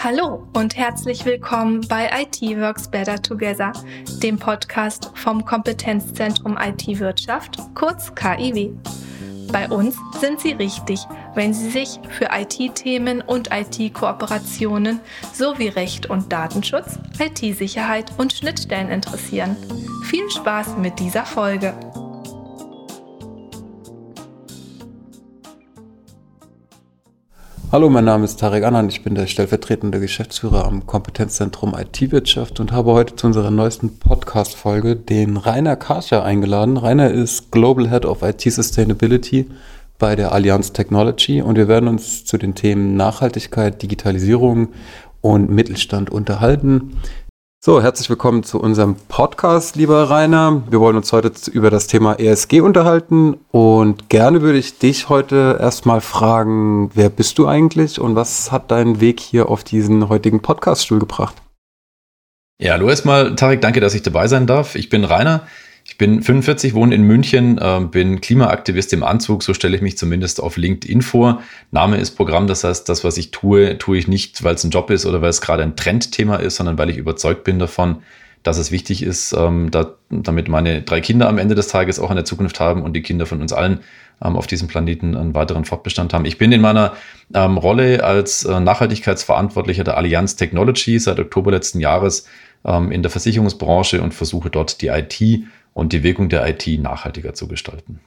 Hallo und herzlich willkommen bei IT Works Better Together, dem Podcast vom Kompetenzzentrum IT Wirtschaft, kurz KIW. Bei uns sind Sie richtig, wenn Sie sich für IT-Themen und IT-Kooperationen sowie Recht und Datenschutz, IT-Sicherheit und Schnittstellen interessieren. Viel Spaß mit dieser Folge! Hallo, mein Name ist Tarek Anand, ich bin der stellvertretende Geschäftsführer am Kompetenzzentrum IT-Wirtschaft und habe heute zu unserer neuesten Podcast-Folge den Rainer Karscher eingeladen. Rainer ist Global Head of IT Sustainability bei der Allianz Technology und wir werden uns zu den Themen Nachhaltigkeit, Digitalisierung und Mittelstand unterhalten. So, herzlich willkommen zu unserem Podcast, lieber Rainer. Wir wollen uns heute über das Thema ESG unterhalten und gerne würde ich dich heute erstmal fragen, wer bist du eigentlich und was hat deinen Weg hier auf diesen heutigen Podcaststuhl gebracht? Ja, hallo erstmal, Tarek, danke, dass ich dabei sein darf. Ich bin Rainer. Bin 45, wohne in München, äh, bin Klimaaktivist im Anzug, so stelle ich mich zumindest auf LinkedIn vor. Name ist Programm, das heißt, das, was ich tue, tue ich nicht, weil es ein Job ist oder weil es gerade ein Trendthema ist, sondern weil ich überzeugt bin davon, dass es wichtig ist, ähm, da, damit meine drei Kinder am Ende des Tages auch in der Zukunft haben und die Kinder von uns allen ähm, auf diesem Planeten einen weiteren Fortbestand haben. Ich bin in meiner ähm, Rolle als äh, Nachhaltigkeitsverantwortlicher der Allianz Technology seit Oktober letzten Jahres ähm, in der Versicherungsbranche und versuche dort die IT und die Wirkung der IT nachhaltiger zu gestalten.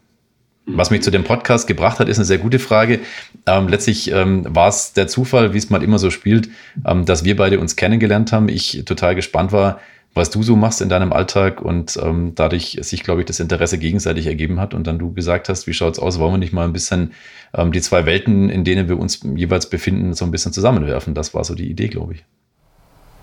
Was mich zu dem Podcast gebracht hat, ist eine sehr gute Frage. Ähm, letztlich ähm, war es der Zufall, wie es mal immer so spielt, ähm, dass wir beide uns kennengelernt haben. Ich total gespannt war, was du so machst in deinem Alltag und ähm, dadurch sich, glaube ich, das Interesse gegenseitig ergeben hat und dann du gesagt hast, wie schaut es aus, wollen wir nicht mal ein bisschen ähm, die zwei Welten, in denen wir uns jeweils befinden, so ein bisschen zusammenwerfen. Das war so die Idee, glaube ich.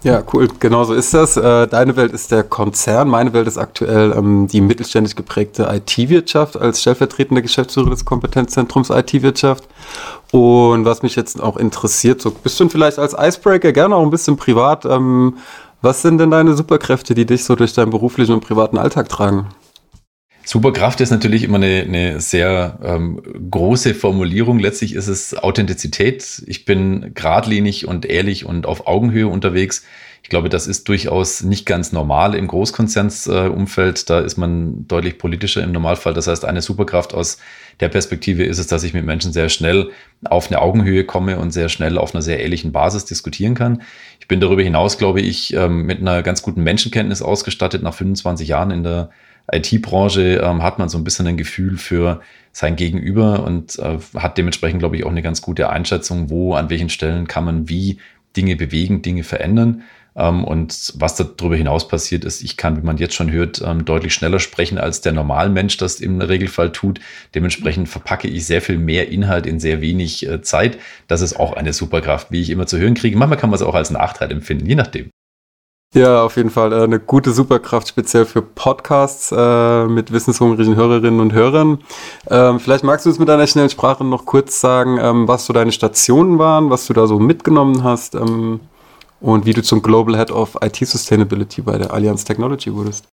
Ja, cool. Genau so ist das. Äh, deine Welt ist der Konzern. Meine Welt ist aktuell ähm, die mittelständisch geprägte IT-Wirtschaft als stellvertretende Geschäftsführer des Kompetenzzentrums IT-Wirtschaft. Und was mich jetzt auch interessiert, so bist du vielleicht als Icebreaker gerne auch ein bisschen privat. Ähm, was sind denn deine Superkräfte, die dich so durch deinen beruflichen und privaten Alltag tragen? Superkraft ist natürlich immer eine, eine sehr ähm, große Formulierung. Letztlich ist es Authentizität. Ich bin geradlinig und ehrlich und auf Augenhöhe unterwegs. Ich glaube, das ist durchaus nicht ganz normal im Großkonzernsumfeld. Äh, da ist man deutlich politischer im Normalfall. Das heißt, eine Superkraft aus der Perspektive ist es, dass ich mit Menschen sehr schnell auf eine Augenhöhe komme und sehr schnell auf einer sehr ehrlichen Basis diskutieren kann. Ich bin darüber hinaus, glaube ich, ähm, mit einer ganz guten Menschenkenntnis ausgestattet nach 25 Jahren in der IT-Branche ähm, hat man so ein bisschen ein Gefühl für sein Gegenüber und äh, hat dementsprechend, glaube ich, auch eine ganz gute Einschätzung, wo, an welchen Stellen kann man wie Dinge bewegen, Dinge verändern. Ähm, und was darüber hinaus passiert ist, ich kann, wie man jetzt schon hört, ähm, deutlich schneller sprechen, als der Normalmensch das im Regelfall tut. Dementsprechend verpacke ich sehr viel mehr Inhalt in sehr wenig äh, Zeit. Das ist auch eine Superkraft, wie ich immer zu hören kriege. Manchmal kann man es auch als Nachteil empfinden, je nachdem. Ja, auf jeden Fall äh, eine gute Superkraft, speziell für Podcasts äh, mit wissenshungrigen Hörerinnen und Hörern. Ähm, vielleicht magst du es mit deiner schnellen Sprache noch kurz sagen, ähm, was so deine Stationen waren, was du da so mitgenommen hast ähm, und wie du zum Global Head of IT Sustainability bei der Allianz Technology wurdest.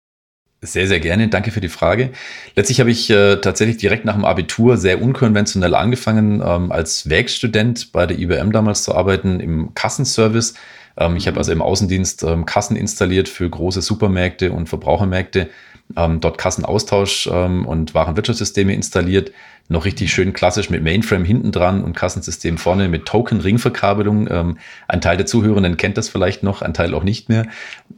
Sehr, sehr gerne. Danke für die Frage. Letztlich habe ich äh, tatsächlich direkt nach dem Abitur sehr unkonventionell angefangen, ähm, als Werkstudent bei der IBM damals zu arbeiten im Kassenservice ähm, ich habe also im Außendienst ähm, Kassen installiert für große Supermärkte und Verbrauchermärkte, ähm, dort Kassenaustausch ähm, und Warenwirtschaftssysteme installiert. Noch richtig schön klassisch mit Mainframe hinten dran und Kassensystem vorne mit Token-Ringverkabelung. Ähm, ein Teil der Zuhörenden kennt das vielleicht noch, ein Teil auch nicht mehr.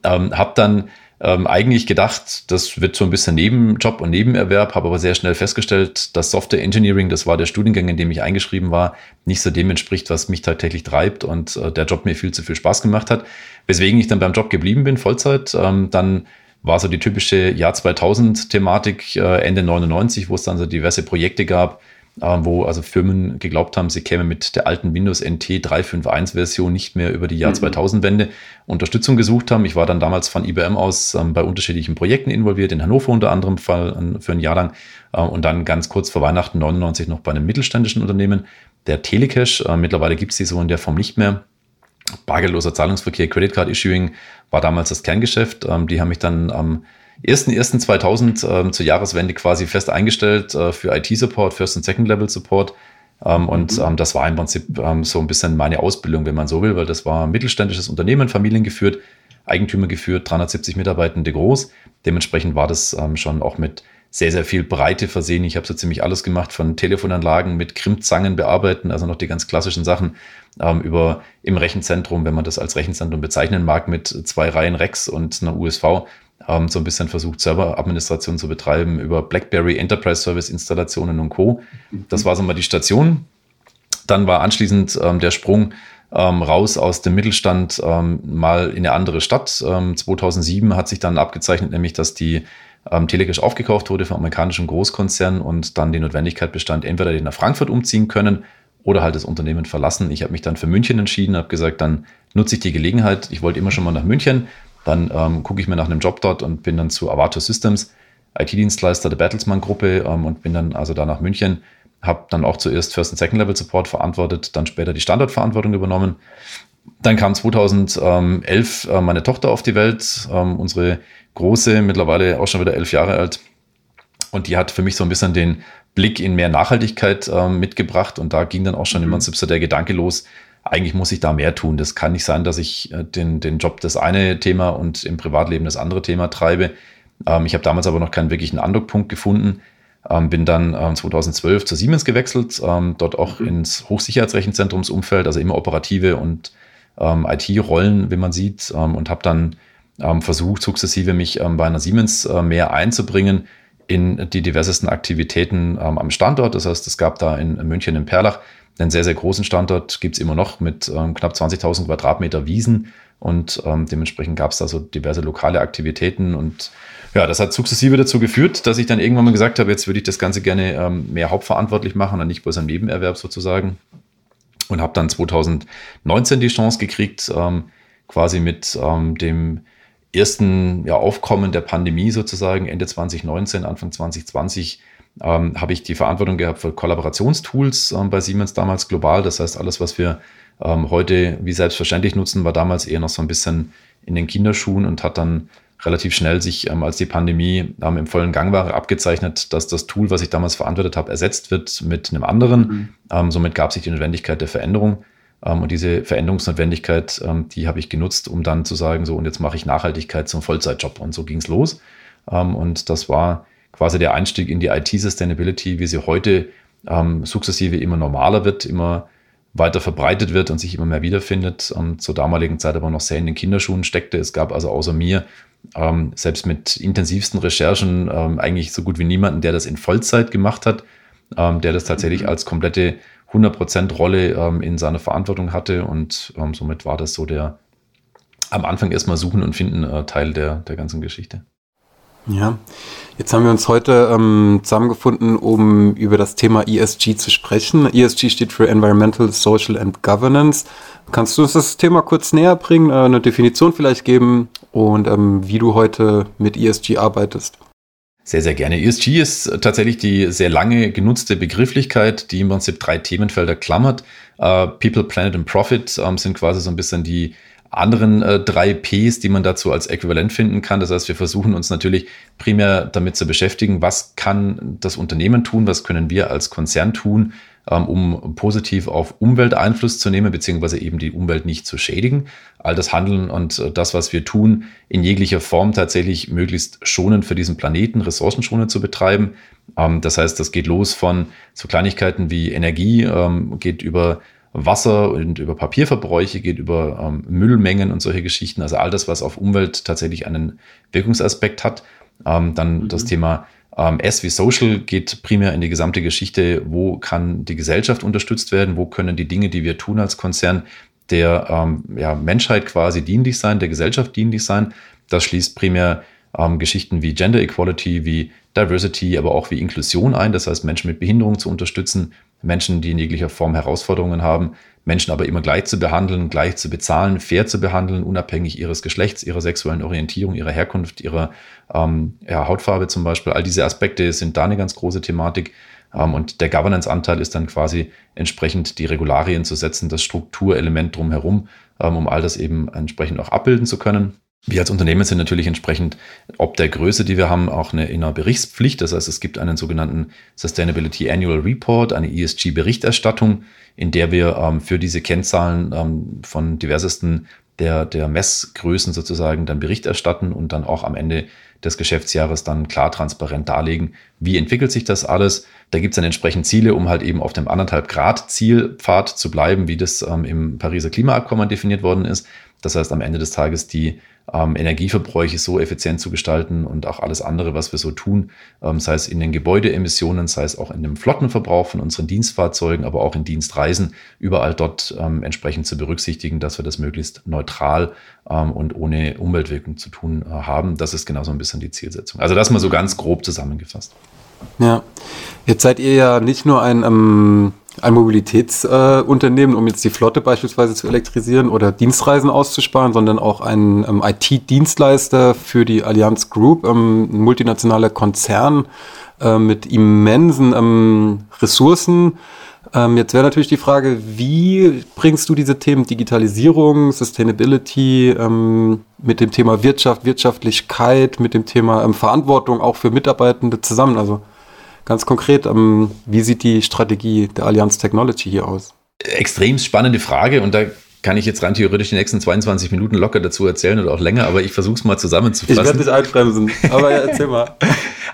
Ähm, hab dann ähm, eigentlich gedacht, das wird so ein bisschen Nebenjob und Nebenerwerb, habe aber sehr schnell festgestellt, dass Software Engineering, das war der Studiengang, in dem ich eingeschrieben war, nicht so dem entspricht, was mich tagtäglich treibt und äh, der Job mir viel zu viel Spaß gemacht hat. Weswegen ich dann beim Job geblieben bin, Vollzeit. Ähm, dann war so die typische Jahr 2000 Thematik, äh, Ende 99, wo es dann so diverse Projekte gab, wo also Firmen geglaubt haben, sie kämen mit der alten Windows NT 3.5.1 Version nicht mehr über die Jahr mhm. 2000 Wende Unterstützung gesucht haben. Ich war dann damals von IBM aus ähm, bei unterschiedlichen Projekten involviert, in Hannover unter anderem äh, für ein Jahr lang äh, und dann ganz kurz vor Weihnachten 99 noch bei einem mittelständischen Unternehmen, der Telecash. Äh, mittlerweile gibt es die so in der Form nicht mehr. Bargeldloser Zahlungsverkehr, Credit Card Issuing war damals das Kerngeschäft. Ähm, die haben mich dann am 1.1.2000 ähm, zur Jahreswende quasi fest eingestellt äh, für IT-Support, First- und Second-Level-Support. Ähm, und mhm. ähm, das war im Prinzip ähm, so ein bisschen meine Ausbildung, wenn man so will, weil das war ein mittelständisches Unternehmen, familiengeführt, Eigentümer geführt, 370 Mitarbeitende groß. Dementsprechend war das ähm, schon auch mit sehr, sehr viel Breite versehen. Ich habe so ziemlich alles gemacht, von Telefonanlagen mit Krimmzangen bearbeiten, also noch die ganz klassischen Sachen, ähm, über im Rechenzentrum, wenn man das als Rechenzentrum bezeichnen mag, mit zwei Reihen Rex und einer USV, ähm, so ein bisschen versucht, Serveradministration zu betreiben, über BlackBerry Enterprise Service Installationen und Co. Das war so mal die Station. Dann war anschließend ähm, der Sprung ähm, raus aus dem Mittelstand ähm, mal in eine andere Stadt. Ähm, 2007 hat sich dann abgezeichnet, nämlich dass die ähm, Telecash aufgekauft wurde vom amerikanischen Großkonzern und dann die Notwendigkeit bestand, entweder die nach Frankfurt umziehen können oder halt das Unternehmen verlassen. Ich habe mich dann für München entschieden, habe gesagt, dann nutze ich die Gelegenheit. Ich wollte immer schon mal nach München. Dann ähm, gucke ich mir nach einem Job dort und bin dann zu Avato Systems, IT-Dienstleister der Bertelsmann-Gruppe ähm, und bin dann also da nach München. Habe dann auch zuerst First- und Second-Level-Support verantwortet, dann später die Standardverantwortung übernommen. Dann kam 2011 äh, meine Tochter auf die Welt, ähm, unsere große, mittlerweile auch schon wieder elf Jahre alt. Und die hat für mich so ein bisschen den Blick in mehr Nachhaltigkeit äh, mitgebracht. Und da ging dann auch schon mhm. im Prinzip so der Gedanke los, eigentlich muss ich da mehr tun. Das kann nicht sein, dass ich äh, den, den Job das eine Thema und im Privatleben das andere Thema treibe. Ähm, ich habe damals aber noch keinen wirklichen Andockpunkt gefunden. Ähm, bin dann ähm, 2012 zu Siemens gewechselt, ähm, dort auch mhm. ins Hochsicherheitsrechenzentrumsumfeld, also immer operative und ähm, IT-Rollen, wie man sieht, ähm, und habe dann ähm, versucht, sukzessive mich bei einer Siemens äh, mehr einzubringen in die diversesten Aktivitäten am Standort. Das heißt, es gab da in, in München, in Perlach, einen sehr, sehr großen Standort, gibt es immer noch mit ähm, knapp 20.000 Quadratmeter Wiesen und ähm, dementsprechend gab es da so diverse lokale Aktivitäten und ja, das hat sukzessive dazu geführt, dass ich dann irgendwann mal gesagt habe, jetzt würde ich das Ganze gerne ähm, mehr hauptverantwortlich machen und nicht bloß ein Nebenerwerb sozusagen. Und habe dann 2019 die Chance gekriegt, ähm, quasi mit ähm, dem ersten ja, Aufkommen der Pandemie sozusagen, Ende 2019, Anfang 2020, ähm, habe ich die Verantwortung gehabt für Kollaborationstools ähm, bei Siemens damals global. Das heißt, alles, was wir ähm, heute wie selbstverständlich nutzen, war damals eher noch so ein bisschen in den Kinderschuhen und hat dann relativ schnell sich, ähm, als die Pandemie ähm, im vollen Gang war, abgezeichnet, dass das Tool, was ich damals verantwortet habe, ersetzt wird mit einem anderen. Mhm. Ähm, somit gab sich die Notwendigkeit der Veränderung. Und diese Veränderungsnotwendigkeit, die habe ich genutzt, um dann zu sagen, so, und jetzt mache ich Nachhaltigkeit zum Vollzeitjob. Und so ging es los. Und das war quasi der Einstieg in die IT-Sustainability, wie sie heute sukzessive immer normaler wird, immer weiter verbreitet wird und sich immer mehr wiederfindet. Und zur damaligen Zeit aber noch sehr in den Kinderschuhen steckte. Es gab also außer mir ähm, selbst mit intensivsten Recherchen ähm, eigentlich so gut wie niemanden, der das in Vollzeit gemacht hat, ähm, der das tatsächlich mhm. als komplette 100% Rolle ähm, in seiner Verantwortung hatte und ähm, somit war das so der am Anfang erstmal suchen und finden äh, Teil der, der ganzen Geschichte. Ja, jetzt haben wir uns heute ähm, zusammengefunden, um über das Thema ESG zu sprechen. ESG steht für Environmental, Social and Governance. Kannst du uns das Thema kurz näher bringen, äh, eine Definition vielleicht geben und ähm, wie du heute mit ESG arbeitest? Sehr, sehr gerne. ESG ist tatsächlich die sehr lange genutzte Begrifflichkeit, die im Prinzip drei Themenfelder klammert. Uh, People, Planet and Profit ähm, sind quasi so ein bisschen die anderen äh, drei Ps, die man dazu als Äquivalent finden kann. Das heißt, wir versuchen uns natürlich primär damit zu beschäftigen, was kann das Unternehmen tun, was können wir als Konzern tun, ähm, um positiv auf Umwelt Einfluss zu nehmen, beziehungsweise eben die Umwelt nicht zu schädigen. All das Handeln und äh, das, was wir tun, in jeglicher Form tatsächlich möglichst schonend für diesen Planeten, ressourcenschonend zu betreiben. Ähm, das heißt, das geht los von so Kleinigkeiten wie Energie, ähm, geht über Wasser und über Papierverbräuche, geht über Müllmengen und solche Geschichten. Also all das, was auf Umwelt tatsächlich einen Wirkungsaspekt hat. dann mhm. das Thema ähm, S wie Social geht primär in die gesamte Geschichte, wo kann die Gesellschaft unterstützt werden, wo können die Dinge, die wir tun als Konzern, der ähm, ja, Menschheit quasi dienlich sein, der Gesellschaft dienlich sein. Das schließt primär ähm, Geschichten wie Gender Equality, wie Diversity, aber auch wie Inklusion ein. Das heißt, Menschen mit Behinderung zu unterstützen, Menschen, die in jeglicher Form Herausforderungen haben, Menschen aber immer gleich zu behandeln, gleich zu bezahlen, fair zu behandeln, unabhängig ihres Geschlechts, ihrer sexuellen Orientierung, ihrer Herkunft, ihrer ähm, ja, Hautfarbe zum Beispiel. All diese Aspekte sind da eine ganz große Thematik. Ähm, und der Governance-Anteil ist dann quasi entsprechend die Regularien zu setzen, das Strukturelement drumherum, ähm, um all das eben entsprechend auch abbilden zu können. Wir als Unternehmen sind natürlich entsprechend, ob der Größe, die wir haben, auch eine, in Berichtspflicht. Das heißt, es gibt einen sogenannten Sustainability Annual Report, eine ESG-Berichterstattung, in der wir ähm, für diese Kennzahlen ähm, von diversesten der, der Messgrößen sozusagen dann Bericht erstatten und dann auch am Ende des Geschäftsjahres dann klar transparent darlegen, wie entwickelt sich das alles. Da gibt es dann entsprechend Ziele, um halt eben auf dem anderthalb Grad Zielpfad zu bleiben, wie das ähm, im Pariser Klimaabkommen definiert worden ist. Das heißt, am Ende des Tages die ähm, Energieverbräuche so effizient zu gestalten und auch alles andere, was wir so tun, ähm, sei es in den Gebäudeemissionen, sei es auch in dem Flottenverbrauch von unseren Dienstfahrzeugen, aber auch in Dienstreisen, überall dort ähm, entsprechend zu berücksichtigen, dass wir das möglichst neutral ähm, und ohne Umweltwirkung zu tun äh, haben. Das ist genau ein bisschen die Zielsetzung. Also das mal so ganz grob zusammengefasst. Ja, jetzt seid ihr ja nicht nur ein ähm ein Mobilitätsunternehmen, äh, um jetzt die Flotte beispielsweise zu elektrisieren oder Dienstreisen auszusparen, sondern auch ein ähm, IT-Dienstleister für die Allianz Group, ähm, ein multinationaler Konzern äh, mit immensen ähm, Ressourcen. Ähm, jetzt wäre natürlich die Frage, wie bringst du diese Themen Digitalisierung, Sustainability ähm, mit dem Thema Wirtschaft, Wirtschaftlichkeit, mit dem Thema ähm, Verantwortung auch für Mitarbeitende zusammen? Also Ganz konkret, ähm, wie sieht die Strategie der Allianz Technology hier aus? Extrem spannende Frage und da kann ich jetzt rein theoretisch die nächsten 22 Minuten locker dazu erzählen oder auch länger, aber ich versuche es mal zusammenzufassen. Ich werde dich einbremsen, aber ja, erzähl mal.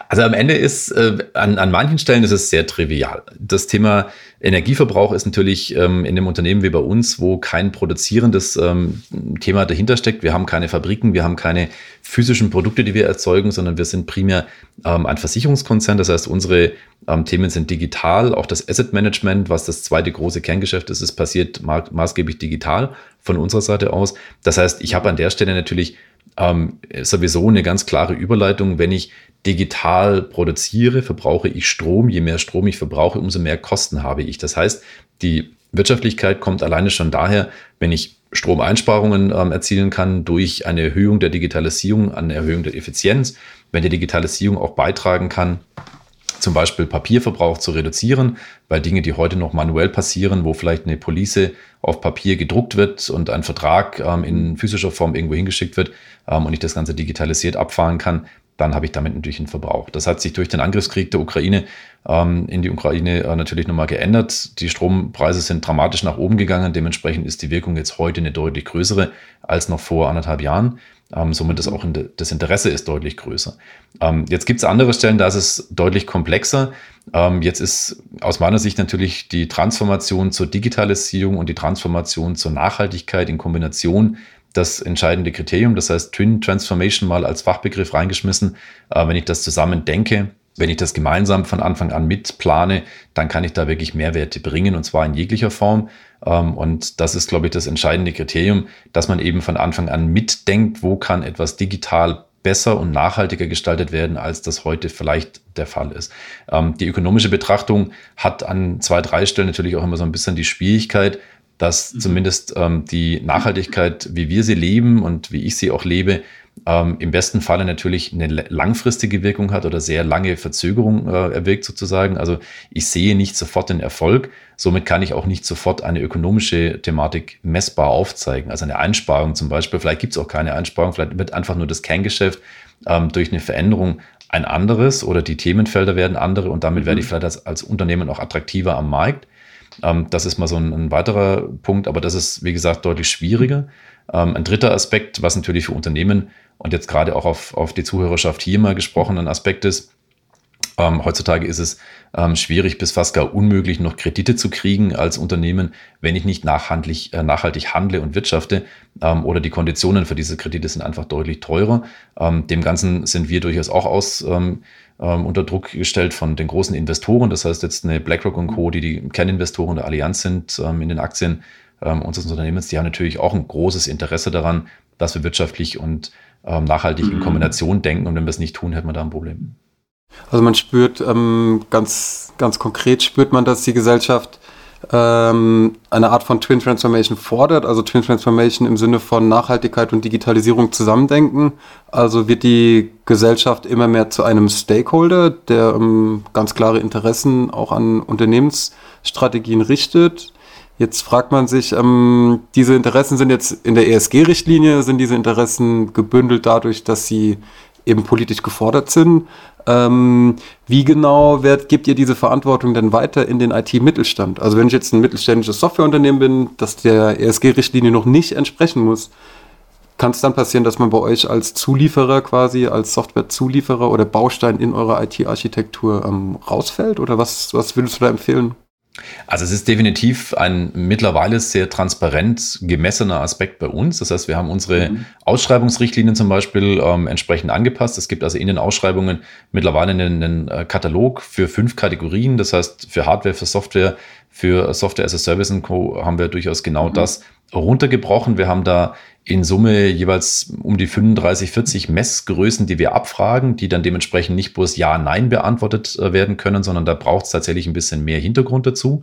Also am Ende ist, äh, an, an manchen Stellen ist es sehr trivial. Das Thema Energieverbrauch ist natürlich ähm, in einem Unternehmen wie bei uns, wo kein produzierendes ähm, Thema dahinter steckt. Wir haben keine Fabriken, wir haben keine physischen Produkte, die wir erzeugen, sondern wir sind primär ähm, ein Versicherungskonzern. Das heißt, unsere ähm, Themen sind digital. Auch das Asset Management, was das zweite große Kerngeschäft ist, ist passiert ma maßgeblich digital von unserer Seite aus. Das heißt, ich habe an der Stelle natürlich ähm, sowieso eine ganz klare Überleitung. Wenn ich digital produziere, verbrauche ich Strom. Je mehr Strom ich verbrauche, umso mehr Kosten habe ich. Das heißt, die Wirtschaftlichkeit kommt alleine schon daher, wenn ich Stromeinsparungen ähm, erzielen kann durch eine Erhöhung der Digitalisierung, eine Erhöhung der Effizienz, wenn die Digitalisierung auch beitragen kann, zum Beispiel Papierverbrauch zu reduzieren, weil Dinge, die heute noch manuell passieren, wo vielleicht eine Police auf Papier gedruckt wird und ein Vertrag ähm, in physischer Form irgendwo hingeschickt wird ähm, und ich das Ganze digitalisiert abfahren kann, dann habe ich damit natürlich einen Verbrauch. Das hat sich durch den Angriffskrieg der Ukraine ähm, in die Ukraine äh, natürlich nochmal geändert. Die Strompreise sind dramatisch nach oben gegangen. Dementsprechend ist die Wirkung jetzt heute eine deutlich größere als noch vor anderthalb Jahren. Ähm, somit ist auch in das Interesse ist deutlich größer. Ähm, jetzt gibt es andere Stellen, da ist es deutlich komplexer. Ähm, jetzt ist aus meiner Sicht natürlich die Transformation zur Digitalisierung und die Transformation zur Nachhaltigkeit in Kombination das entscheidende Kriterium. Das heißt, Twin Transformation mal als Fachbegriff reingeschmissen. Äh, wenn ich das zusammen denke, wenn ich das gemeinsam von Anfang an mitplane, dann kann ich da wirklich Mehrwerte bringen und zwar in jeglicher Form. Ähm, und das ist, glaube ich, das entscheidende Kriterium, dass man eben von Anfang an mitdenkt, wo kann etwas digital besser und nachhaltiger gestaltet werden, als das heute vielleicht der Fall ist. Ähm, die ökonomische Betrachtung hat an zwei, drei Stellen natürlich auch immer so ein bisschen die Schwierigkeit, dass mhm. zumindest ähm, die Nachhaltigkeit, wie wir sie leben und wie ich sie auch lebe, ähm, im besten Falle natürlich eine langfristige Wirkung hat oder sehr lange Verzögerung äh, erwirkt sozusagen. Also ich sehe nicht sofort den Erfolg. Somit kann ich auch nicht sofort eine ökonomische Thematik messbar aufzeigen. Also eine Einsparung zum Beispiel. Vielleicht gibt es auch keine Einsparung. Vielleicht wird einfach nur das Kerngeschäft ähm, durch eine Veränderung ein anderes oder die Themenfelder werden andere und damit mhm. werde ich vielleicht als, als Unternehmen auch attraktiver am Markt. Ähm, das ist mal so ein, weiterer Punkt, aber das ist, wie gesagt, deutlich schwieriger. Ähm, ein dritter Aspekt, was natürlich für Unternehmen und jetzt gerade auch auf, auf die Zuhörerschaft hier mal gesprochen ein Aspekt ist, ähm, heutzutage ist es ähm, schwierig bis fast gar unmöglich, noch Kredite zu kriegen als Unternehmen, wenn ich nicht nachhaltig, äh, nachhaltig handle und wirtschafte ähm, oder die Konditionen für diese Kredite sind einfach deutlich teurer. Ähm, dem Ganzen sind wir durchaus auch aus ähm, ähm, unter Druck gestellt von den großen Investoren. Das heißt jetzt eine BlackRock und Co., die die Kerninvestoren der Allianz sind in den Aktien unseres Unternehmens, die haben natürlich auch ein großes Interesse daran, dass wir wirtschaftlich und nachhaltig in mhm. Kombination denken. Und wenn wir es nicht tun, hätten wir da ein Problem. Also man spürt ähm, ganz, ganz konkret spürt man, dass die Gesellschaft ähm, eine Art von Twin Transformation fordert, also Twin Transformation im Sinne von Nachhaltigkeit und Digitalisierung zusammendenken. Also wird die Gesellschaft immer mehr zu einem Stakeholder, der ähm, ganz klare Interessen auch an Unternehmensstrategien richtet. Jetzt fragt man sich, ähm, diese Interessen sind jetzt in der ESG-Richtlinie, sind diese Interessen gebündelt dadurch, dass sie eben politisch gefordert sind. Ähm, wie genau wird, gebt ihr diese Verantwortung denn weiter in den IT-Mittelstand? Also wenn ich jetzt ein mittelständisches Softwareunternehmen bin, das der ESG-Richtlinie noch nicht entsprechen muss, kann es dann passieren, dass man bei euch als Zulieferer quasi, als Softwarezulieferer oder Baustein in eurer IT-Architektur ähm, rausfällt? Oder was, was würdest du da empfehlen? Also es ist definitiv ein mittlerweile sehr transparent gemessener Aspekt bei uns. Das heißt, wir haben unsere mhm. Ausschreibungsrichtlinien zum Beispiel ähm, entsprechend angepasst. Es gibt also in den Ausschreibungen mittlerweile einen, einen, äh, Katalog für fünf Kategorien. Das heißt, für Hardware, für Software, für Software as a Service und Co. haben wir durchaus genau mhm. das runtergebrochen. Wir haben da in Summe jeweils um die 35, 40 Messgrößen, die wir abfragen, die dann dementsprechend nicht bloß Ja, Nein beantwortet äh, werden können, sondern da braucht es tatsächlich ein bisschen mehr Hintergrund dazu.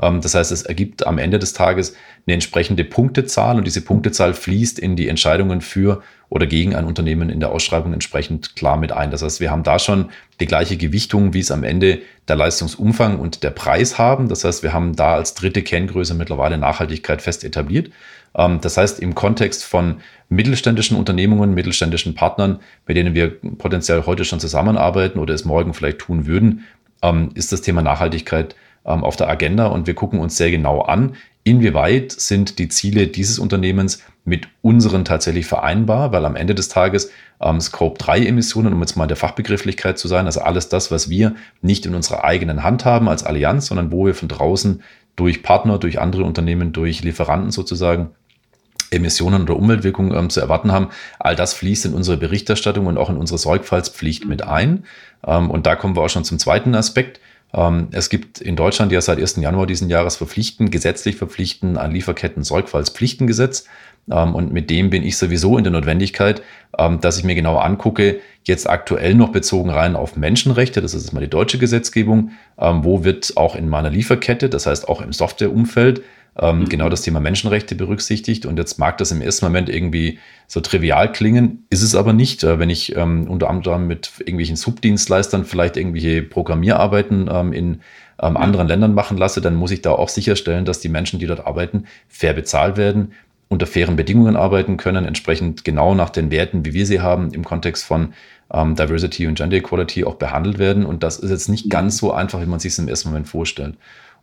Ähm, das heißt, es ergibt am Ende des Tages eine entsprechende Punktezahl und diese Punktezahl fließt in die Entscheidungen für oder gegen ein Unternehmen in der Ausschreibung entsprechend klar mit ein. Das heißt, wir haben da schon die gleiche Gewichtung, wie es am Ende der Leistungsumfang und der Preis haben. Das heißt, wir haben da als dritte Kenngröße mittlerweile Nachhaltigkeit fest etabliert. Ähm, das heißt, im Kontext von mittelständischen Unternehmungen, mittelständischen Partnern, mit denen wir potenziell heute schon zusammenarbeiten oder es morgen vielleicht tun würden, ähm, ist das Thema Nachhaltigkeit ähm, auf der Agenda und wir gucken uns sehr genau an, inwieweit sind die Ziele dieses Unternehmens mit unseren tatsächlich vereinbar, weil am Ende des Tages ähm, Scope 3 Emissionen, um jetzt mal der Fachbegrifflichkeit zu sein, also alles das, was wir nicht in unserer eigenen Hand haben als Allianz, sondern wo wir von draußen durch Partner, durch andere Unternehmen, durch Lieferanten sozusagen Emissionen oder Umweltwirkungen ähm, zu erwarten haben. All das fließt in unsere Berichterstattung und auch in unsere Sorgfaltspflicht mit ein. Ähm, und da kommen wir auch schon zum zweiten Aspekt. Ähm, es gibt in Deutschland ja seit 1. Januar diesen Jahres verpflichten, gesetzlich verpflichten ein Lieferketten-Sorgfaltspflichtengesetz. Ähm, und mit dem bin ich sowieso in der Notwendigkeit, ähm, dass ich mir genauer angucke, jetzt aktuell noch bezogen rein auf Menschenrechte, das ist jetzt mal die deutsche Gesetzgebung, wo wird auch in meiner Lieferkette, das heißt auch im Softwareumfeld, ähm, mhm. genau das Thema Menschenrechte berücksichtigt. Und jetzt mag das im ersten Moment irgendwie so trivial klingen, ist es aber nicht. Äh, wenn ich ähm, unter anderem mit irgendwelchen Subdienstleistern vielleicht irgendwelche Programmierarbeiten ähm, in ähm, anderen Ländern machen lasse, dann muss ich da auch sicherstellen, dass die Menschen, die dort arbeiten, fair bezahlt werden, unter fairen Bedingungen arbeiten können, entsprechend genau nach den Werten, wie wir sie haben, im Kontext von ähm, Diversity und Gender Equality auch behandelt werden. Und das ist jetzt nicht mhm. ganz so einfach, wie man sich es im ersten Moment vorstellt.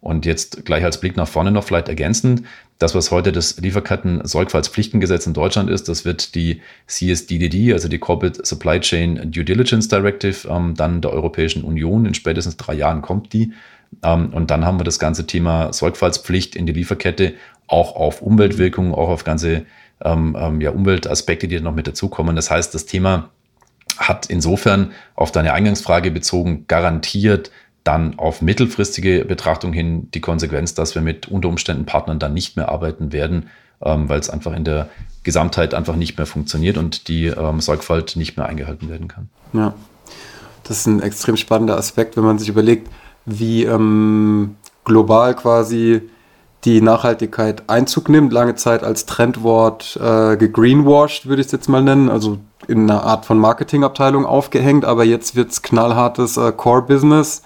Und jetzt gleich als Blick nach vorne noch vielleicht ergänzend, das, was heute das Lieferketten-Sorgfaltspflichtengesetz in Deutschland ist, das wird die CSDDD, also die Corporate Supply Chain Due Diligence Directive, ähm, dann der Europäischen Union. In spätestens drei Jahren kommt die. Ähm, und dann haben wir das ganze Thema Sorgfaltspflicht in die Lieferkette auch auf Umweltwirkungen, auch auf ganze ähm, ähm, ja, Umweltaspekte, die noch mit dazukommen. Das heißt, das Thema hat insofern auf deine Eingangsfrage bezogen garantiert dann auf mittelfristige Betrachtung hin die Konsequenz, dass wir mit unter Umständen Partnern dann nicht mehr arbeiten werden, ähm, weil es einfach in der Gesamtheit einfach nicht mehr funktioniert und die ähm, Sorgfalt nicht mehr eingehalten werden kann. Ja, das ist ein extrem spannender Aspekt, wenn man sich überlegt, wie ähm, global quasi die Nachhaltigkeit Einzug nimmt, lange Zeit als Trendwort äh, gegreenwashed, würde ich es jetzt mal nennen, also in einer Art von Marketingabteilung aufgehängt, aber jetzt wird es knallhartes äh, Core-Business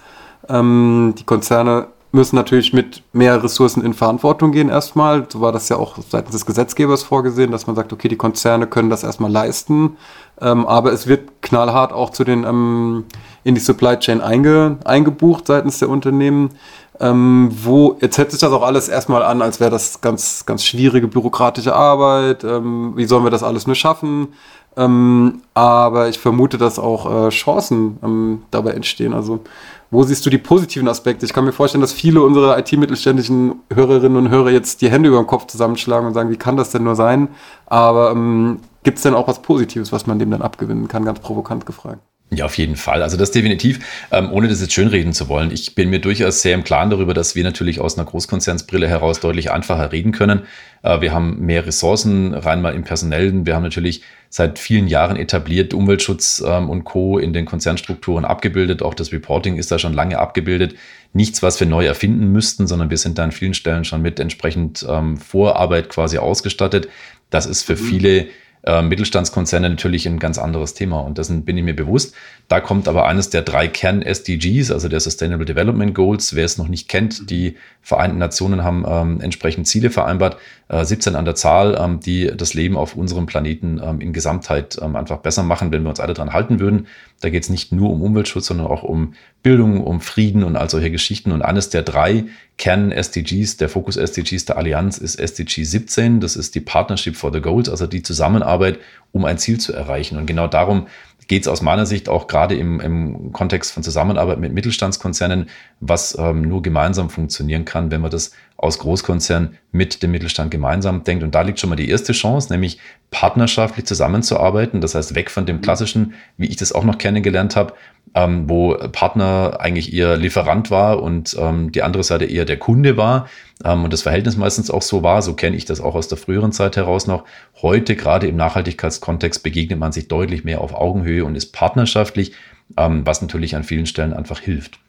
ähm, die Konzerne müssen natürlich mit mehr Ressourcen in Verantwortung gehen erstmal. So war das ja auch seitens des Gesetzgebers vorgesehen, dass man sagt, okay, die Konzerne können das erstmal leisten, ähm, aber es wird knallhart auch zu den ähm, in die Supply Chain einge, eingebucht seitens der Unternehmen. Ähm, wo jetzt hört sich das auch alles erstmal an, als wäre das ganz ganz schwierige bürokratische Arbeit. Ähm, wie sollen wir das alles nur schaffen? Ähm, aber ich vermute, dass auch äh, Chancen ähm, dabei entstehen. Also wo siehst du die positiven Aspekte? Ich kann mir vorstellen, dass viele unserer IT-mittelständischen Hörerinnen und Hörer jetzt die Hände über den Kopf zusammenschlagen und sagen, wie kann das denn nur sein? Aber ähm, gibt es denn auch was Positives, was man dem dann abgewinnen kann? Ganz provokant gefragt. Ja, auf jeden Fall. Also das definitiv, ähm, ohne das jetzt schönreden zu wollen. Ich bin mir durchaus sehr im Klaren darüber, dass wir natürlich aus einer Großkonzernsbrille heraus deutlich einfacher reden können. Äh, wir haben mehr Ressourcen, rein mal im Personellen. Wir haben natürlich seit vielen Jahren etabliert Umweltschutz ähm, und Co. in den Konzernstrukturen abgebildet. Auch das Reporting ist da schon lange abgebildet. Nichts, was wir neu erfinden müssten, sondern wir sind da an vielen Stellen schon mit entsprechend ähm, Vorarbeit quasi ausgestattet. Das ist für mhm. viele äh, Mittelstandskonzerne natürlich ein ganz anderes Thema und dessen bin ich mir bewusst. Da kommt aber eines der drei Kern-SDGs, also der Sustainable Development Goals. Wer es noch nicht kennt, die Vereinten Nationen haben ähm, entsprechend Ziele vereinbart, äh, 17 an der Zahl, ähm, die das Leben auf unserem Planeten ähm, in Gesamtheit ähm, einfach besser machen, wenn wir uns alle dran halten würden. Da geht es nicht nur um Umweltschutz, sondern auch um Bildung, um Frieden und all solche Geschichten. Und eines der drei Kern-SDGs, der Fokus-SDGs der Allianz ist SDG 17. Das ist die Partnership for the Goals, also die Zusammenarbeit, um ein Ziel zu erreichen. Und genau darum geht es aus meiner Sicht auch gerade im, im Kontext von Zusammenarbeit mit Mittelstandskonzernen, was ähm, nur gemeinsam funktionieren kann, wenn man das aus Großkonzernen mit dem Mittelstand gemeinsam denkt. Und da liegt schon mal die erste Chance, nämlich partnerschaftlich zusammenzuarbeiten. Das heißt, weg von dem klassischen, wie ich das auch noch kennengelernt habe, ähm, wo Partner eigentlich ihr Lieferant war und ähm, die andere Seite eher der Kunde war ähm, und das Verhältnis meistens auch so war, so kenne ich das auch aus der früheren Zeit heraus noch. Heute, gerade im Nachhaltigkeitskontext, begegnet man sich deutlich mehr auf Augenhöhe und ist partnerschaftlich, ähm, was natürlich an vielen Stellen einfach hilft.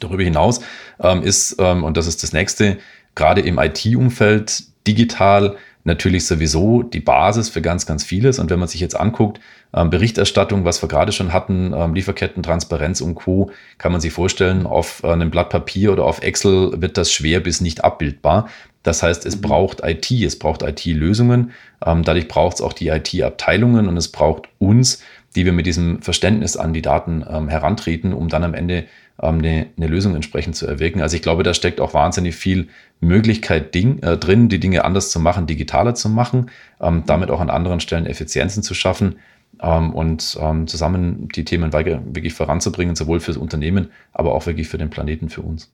Darüber hinaus ähm, ist, ähm, und das ist das nächste, gerade im IT-Umfeld digital natürlich sowieso die Basis für ganz, ganz vieles. Und wenn man sich jetzt anguckt, ähm, Berichterstattung, was wir gerade schon hatten, ähm, Lieferketten, Transparenz und Co., kann man sich vorstellen, auf äh, einem Blatt Papier oder auf Excel wird das schwer bis nicht abbildbar. Das heißt, es mhm. braucht IT, es braucht IT-Lösungen. Ähm, dadurch braucht es auch die IT-Abteilungen und es braucht uns, die wir mit diesem Verständnis an die Daten herantreten, um dann am Ende ähm, eine, eine, Lösung entsprechend zu erwirken. Also ich glaube, da steckt auch wahnsinnig viel Möglichkeit Ding, äh, drin, die Dinge anders zu machen, digitaler zu machen, ähm, damit auch an anderen Stellen Effizienzen zu schaffen ähm, und ähm, zusammen die Themen wirklich voranzubringen, sowohl fürs Unternehmen, aber auch wirklich für den Planeten, für uns.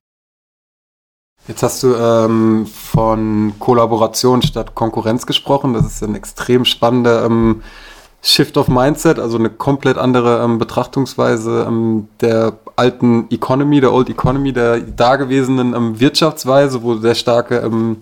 Jetzt hast du ähm, von Kollaboration statt Konkurrenz gesprochen. Das ist ein extrem spannender ähm, Shift of Mindset, also eine komplett andere ähm, Betrachtungsweise ähm, der alten Economy, der Old Economy, der dagewesenen ähm, Wirtschaftsweise, wo sehr starke ähm,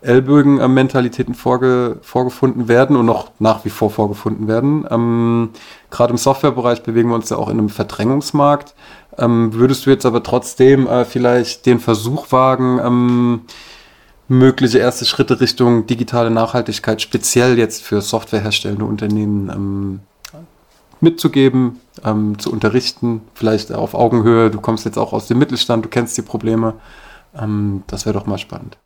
Ellbogen-Mentalitäten vorge vorgefunden werden und noch nach wie vor vorgefunden werden. Ähm, Gerade im Softwarebereich bewegen wir uns ja auch in einem Verdrängungsmarkt. Ähm, würdest du jetzt aber trotzdem äh, vielleicht den Versuch wagen, ähm, mögliche erste Schritte Richtung digitale Nachhaltigkeit speziell jetzt für softwareherstellende Unternehmen ähm, mitzugeben, ähm, zu unterrichten, vielleicht auf Augenhöhe. Du kommst jetzt auch aus dem Mittelstand, du kennst die Probleme. Ähm, das wäre doch mal spannend.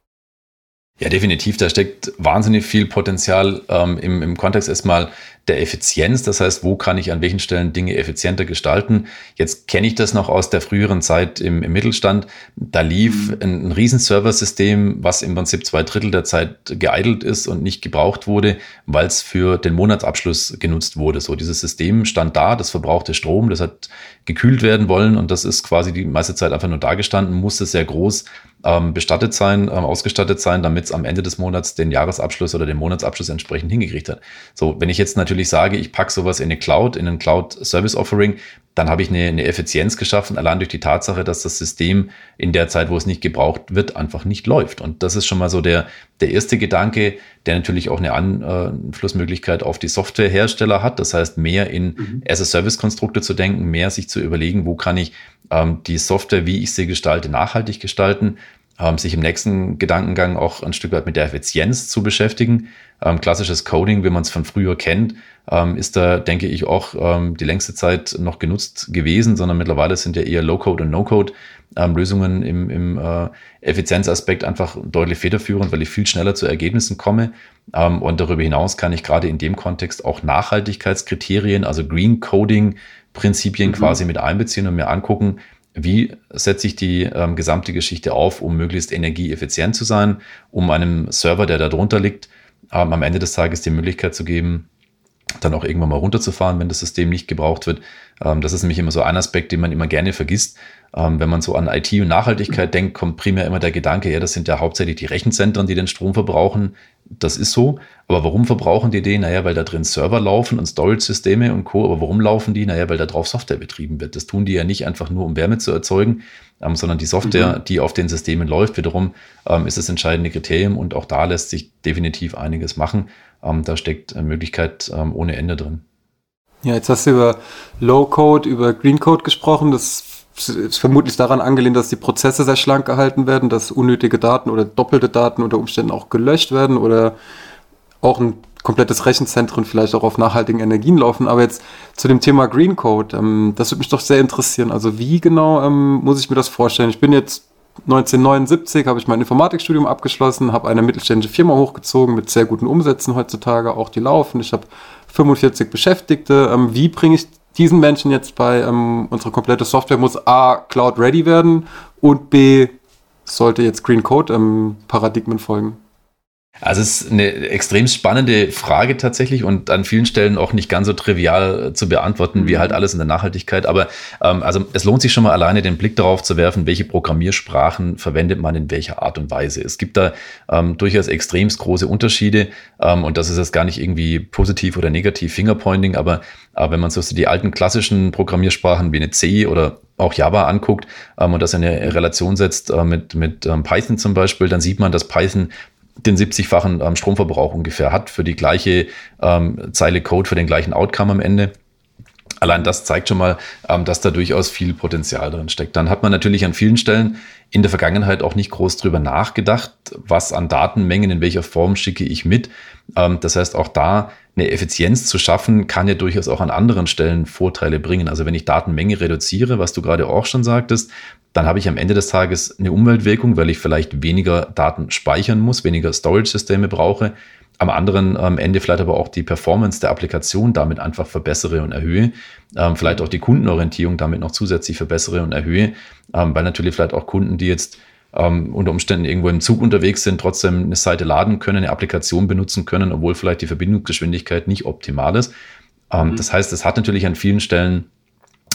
Ja, definitiv. Da steckt wahnsinnig viel Potenzial ähm, im, im Kontext erstmal der Effizienz. Das heißt, wo kann ich an welchen Stellen Dinge effizienter gestalten? Jetzt kenne ich das noch aus der früheren Zeit im, im Mittelstand. Da lief mhm. ein, ein Riesenserversystem, was im Prinzip zwei Drittel der Zeit geeidelt ist und nicht gebraucht wurde, weil es für den Monatsabschluss genutzt wurde. So, dieses System stand da, das verbrauchte Strom, das hat gekühlt werden wollen und das ist quasi die meiste Zeit einfach nur da gestanden, musste sehr groß ähm, bestattet sein, ähm, ausgestattet sein, damit es am Ende des Monats den Jahresabschluss oder den Monatsabschluss entsprechend hingekriegt hat. So, wenn ich jetzt natürlich sage, ich packe sowas in eine Cloud, in ein Cloud Service Offering, dann habe ich eine, eine Effizienz geschaffen, allein durch die Tatsache, dass das System in der Zeit, wo es nicht gebraucht wird, einfach nicht läuft. Und das ist schon mal so der, der erste Gedanke, der natürlich auch eine Anflussmöglichkeit auf die Softwarehersteller hat. Das heißt, mehr in mhm. As-a-Service-Konstrukte zu denken, mehr sich zu überlegen, wo kann ich ähm, die Software, wie ich sie gestalte, nachhaltig gestalten ähm, sich im nächsten Gedankengang auch ein Stück weit mit der Effizienz zu beschäftigen. Ähm, klassisches Coding, wie man es von früher kennt, ähm, ist da, denke ich, auch ähm, die längste Zeit noch genutzt gewesen, sondern mittlerweile sind ja eher Low-Code und No-Code-Lösungen im, im äh, Effizienzaspekt einfach deutlich federführend, weil ich viel schneller zu Ergebnissen komme. Ähm, und darüber hinaus kann ich gerade in dem Kontext auch Nachhaltigkeitskriterien, also Green Coding-Prinzipien mhm. quasi mit einbeziehen und mir angucken, wie setze ich die ähm, gesamte Geschichte auf, um möglichst energieeffizient zu sein, um einem Server, der da drunter liegt, ähm, am Ende des Tages die Möglichkeit zu geben, dann auch irgendwann mal runterzufahren, wenn das System nicht gebraucht wird. Ähm, das ist nämlich immer so ein Aspekt, den man immer gerne vergisst. Ähm, wenn man so an IT und Nachhaltigkeit denkt, kommt primär immer der Gedanke, ja, das sind ja hauptsächlich die Rechenzentren, die den Strom verbrauchen. Das ist so. Aber warum verbrauchen die den? Naja, weil da drin Server laufen und Storage-Systeme und Co. Aber warum laufen die? Naja, weil da drauf Software betrieben wird. Das tun die ja nicht einfach nur, um Wärme zu erzeugen, ähm, sondern die Software, mhm. die auf den Systemen läuft, wiederum ähm, ist das entscheidende Kriterium und auch da lässt sich definitiv einiges machen. Ähm, da steckt eine Möglichkeit ähm, ohne Ende drin. Ja, jetzt hast du über Low-Code, über Green-Code gesprochen. Das ist vermutlich daran angelehnt, dass die Prozesse sehr schlank gehalten werden, dass unnötige Daten oder doppelte Daten unter Umständen auch gelöscht werden oder auch ein komplettes Rechenzentren vielleicht auch auf nachhaltigen Energien laufen. Aber jetzt zu dem Thema Green Code, ähm, das würde mich doch sehr interessieren. Also wie genau ähm, muss ich mir das vorstellen? Ich bin jetzt 1979 habe ich mein Informatikstudium abgeschlossen, habe eine mittelständische Firma hochgezogen mit sehr guten Umsätzen heutzutage, auch die laufen. Ich habe 45 Beschäftigte. Ähm, wie bringe ich diesen Menschen jetzt bei, ähm, unsere komplette Software muss A, Cloud ready werden und B, sollte jetzt Green Code ähm, Paradigmen folgen? Also es ist eine extrem spannende Frage tatsächlich und an vielen Stellen auch nicht ganz so trivial zu beantworten wie mhm. halt alles in der Nachhaltigkeit. Aber ähm, also es lohnt sich schon mal alleine den Blick darauf zu werfen, welche Programmiersprachen verwendet man in welcher Art und Weise. Es gibt da ähm, durchaus extremst große Unterschiede ähm, und das ist jetzt gar nicht irgendwie positiv oder negativ Fingerpointing, aber, aber wenn man so die alten klassischen Programmiersprachen wie eine C oder auch Java anguckt ähm, und das in eine Relation setzt äh, mit, mit ähm, Python zum Beispiel, dann sieht man, dass Python den 70-fachen ähm, Stromverbrauch ungefähr hat für die gleiche ähm, Zeile Code, für den gleichen Outcome am Ende. Allein das zeigt schon mal, ähm, dass da durchaus viel Potenzial drin steckt. Dann hat man natürlich an vielen Stellen in der Vergangenheit auch nicht groß drüber nachgedacht, was an Datenmengen in welcher Form schicke ich mit. Ähm, das heißt, auch da eine Effizienz zu schaffen, kann ja durchaus auch an anderen Stellen Vorteile bringen. Also wenn ich Datenmenge reduziere, was du gerade auch schon sagtest, dann habe ich am Ende des Tages eine Umweltwirkung, weil ich vielleicht weniger Daten speichern muss, weniger Storage-Systeme brauche, am anderen ähm, Ende vielleicht aber auch die Performance der Applikation damit einfach verbessere und erhöhe, ähm, vielleicht auch die Kundenorientierung damit noch zusätzlich verbessere und erhöhe, ähm, weil natürlich vielleicht auch Kunden, die jetzt ähm, unter Umständen irgendwo im Zug unterwegs sind, trotzdem eine Seite laden können, eine Applikation benutzen können, obwohl vielleicht die Verbindungsgeschwindigkeit nicht optimal ist. Ähm, mhm. Das heißt, es hat natürlich an vielen Stellen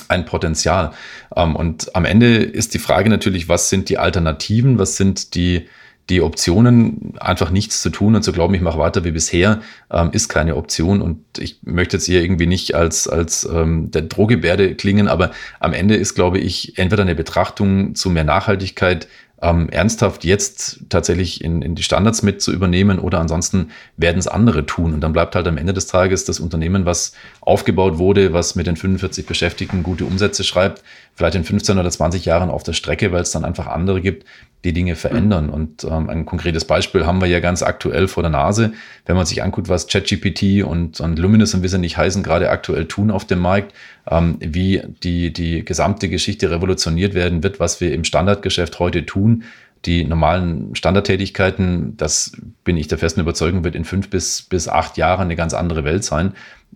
ein Potenzial. Ähm, und am Ende ist die Frage natürlich, was sind die Alternativen, was sind die, die Optionen, einfach nichts zu tun und zu glauben, ich mache weiter wie bisher, ähm, ist keine Option. Und ich möchte jetzt hier irgendwie nicht als, als ähm, der Drohgebärde klingen, aber am Ende ist, glaube ich, entweder eine Betrachtung zu mehr Nachhaltigkeit, ähm, ernsthaft jetzt tatsächlich in, in die Standards mit zu übernehmen oder ansonsten werden es andere tun. Und dann bleibt halt am Ende des Tages das Unternehmen, was aufgebaut wurde, was mit den 45 Beschäftigten gute Umsätze schreibt, vielleicht in 15 oder 20 Jahren auf der Strecke, weil es dann einfach andere gibt, die Dinge verändern. Und ähm, ein konkretes Beispiel haben wir ja ganz aktuell vor der Nase. Wenn man sich anguckt, was ChatGPT und, und Luminous und wie sie nicht heißen, gerade aktuell tun auf dem Markt, ähm, wie die, die gesamte Geschichte revolutioniert werden wird, was wir im Standardgeschäft heute tun. Die normalen Standardtätigkeiten, das bin ich der festen Überzeugung, wird in fünf bis, bis acht Jahren eine ganz andere Welt sein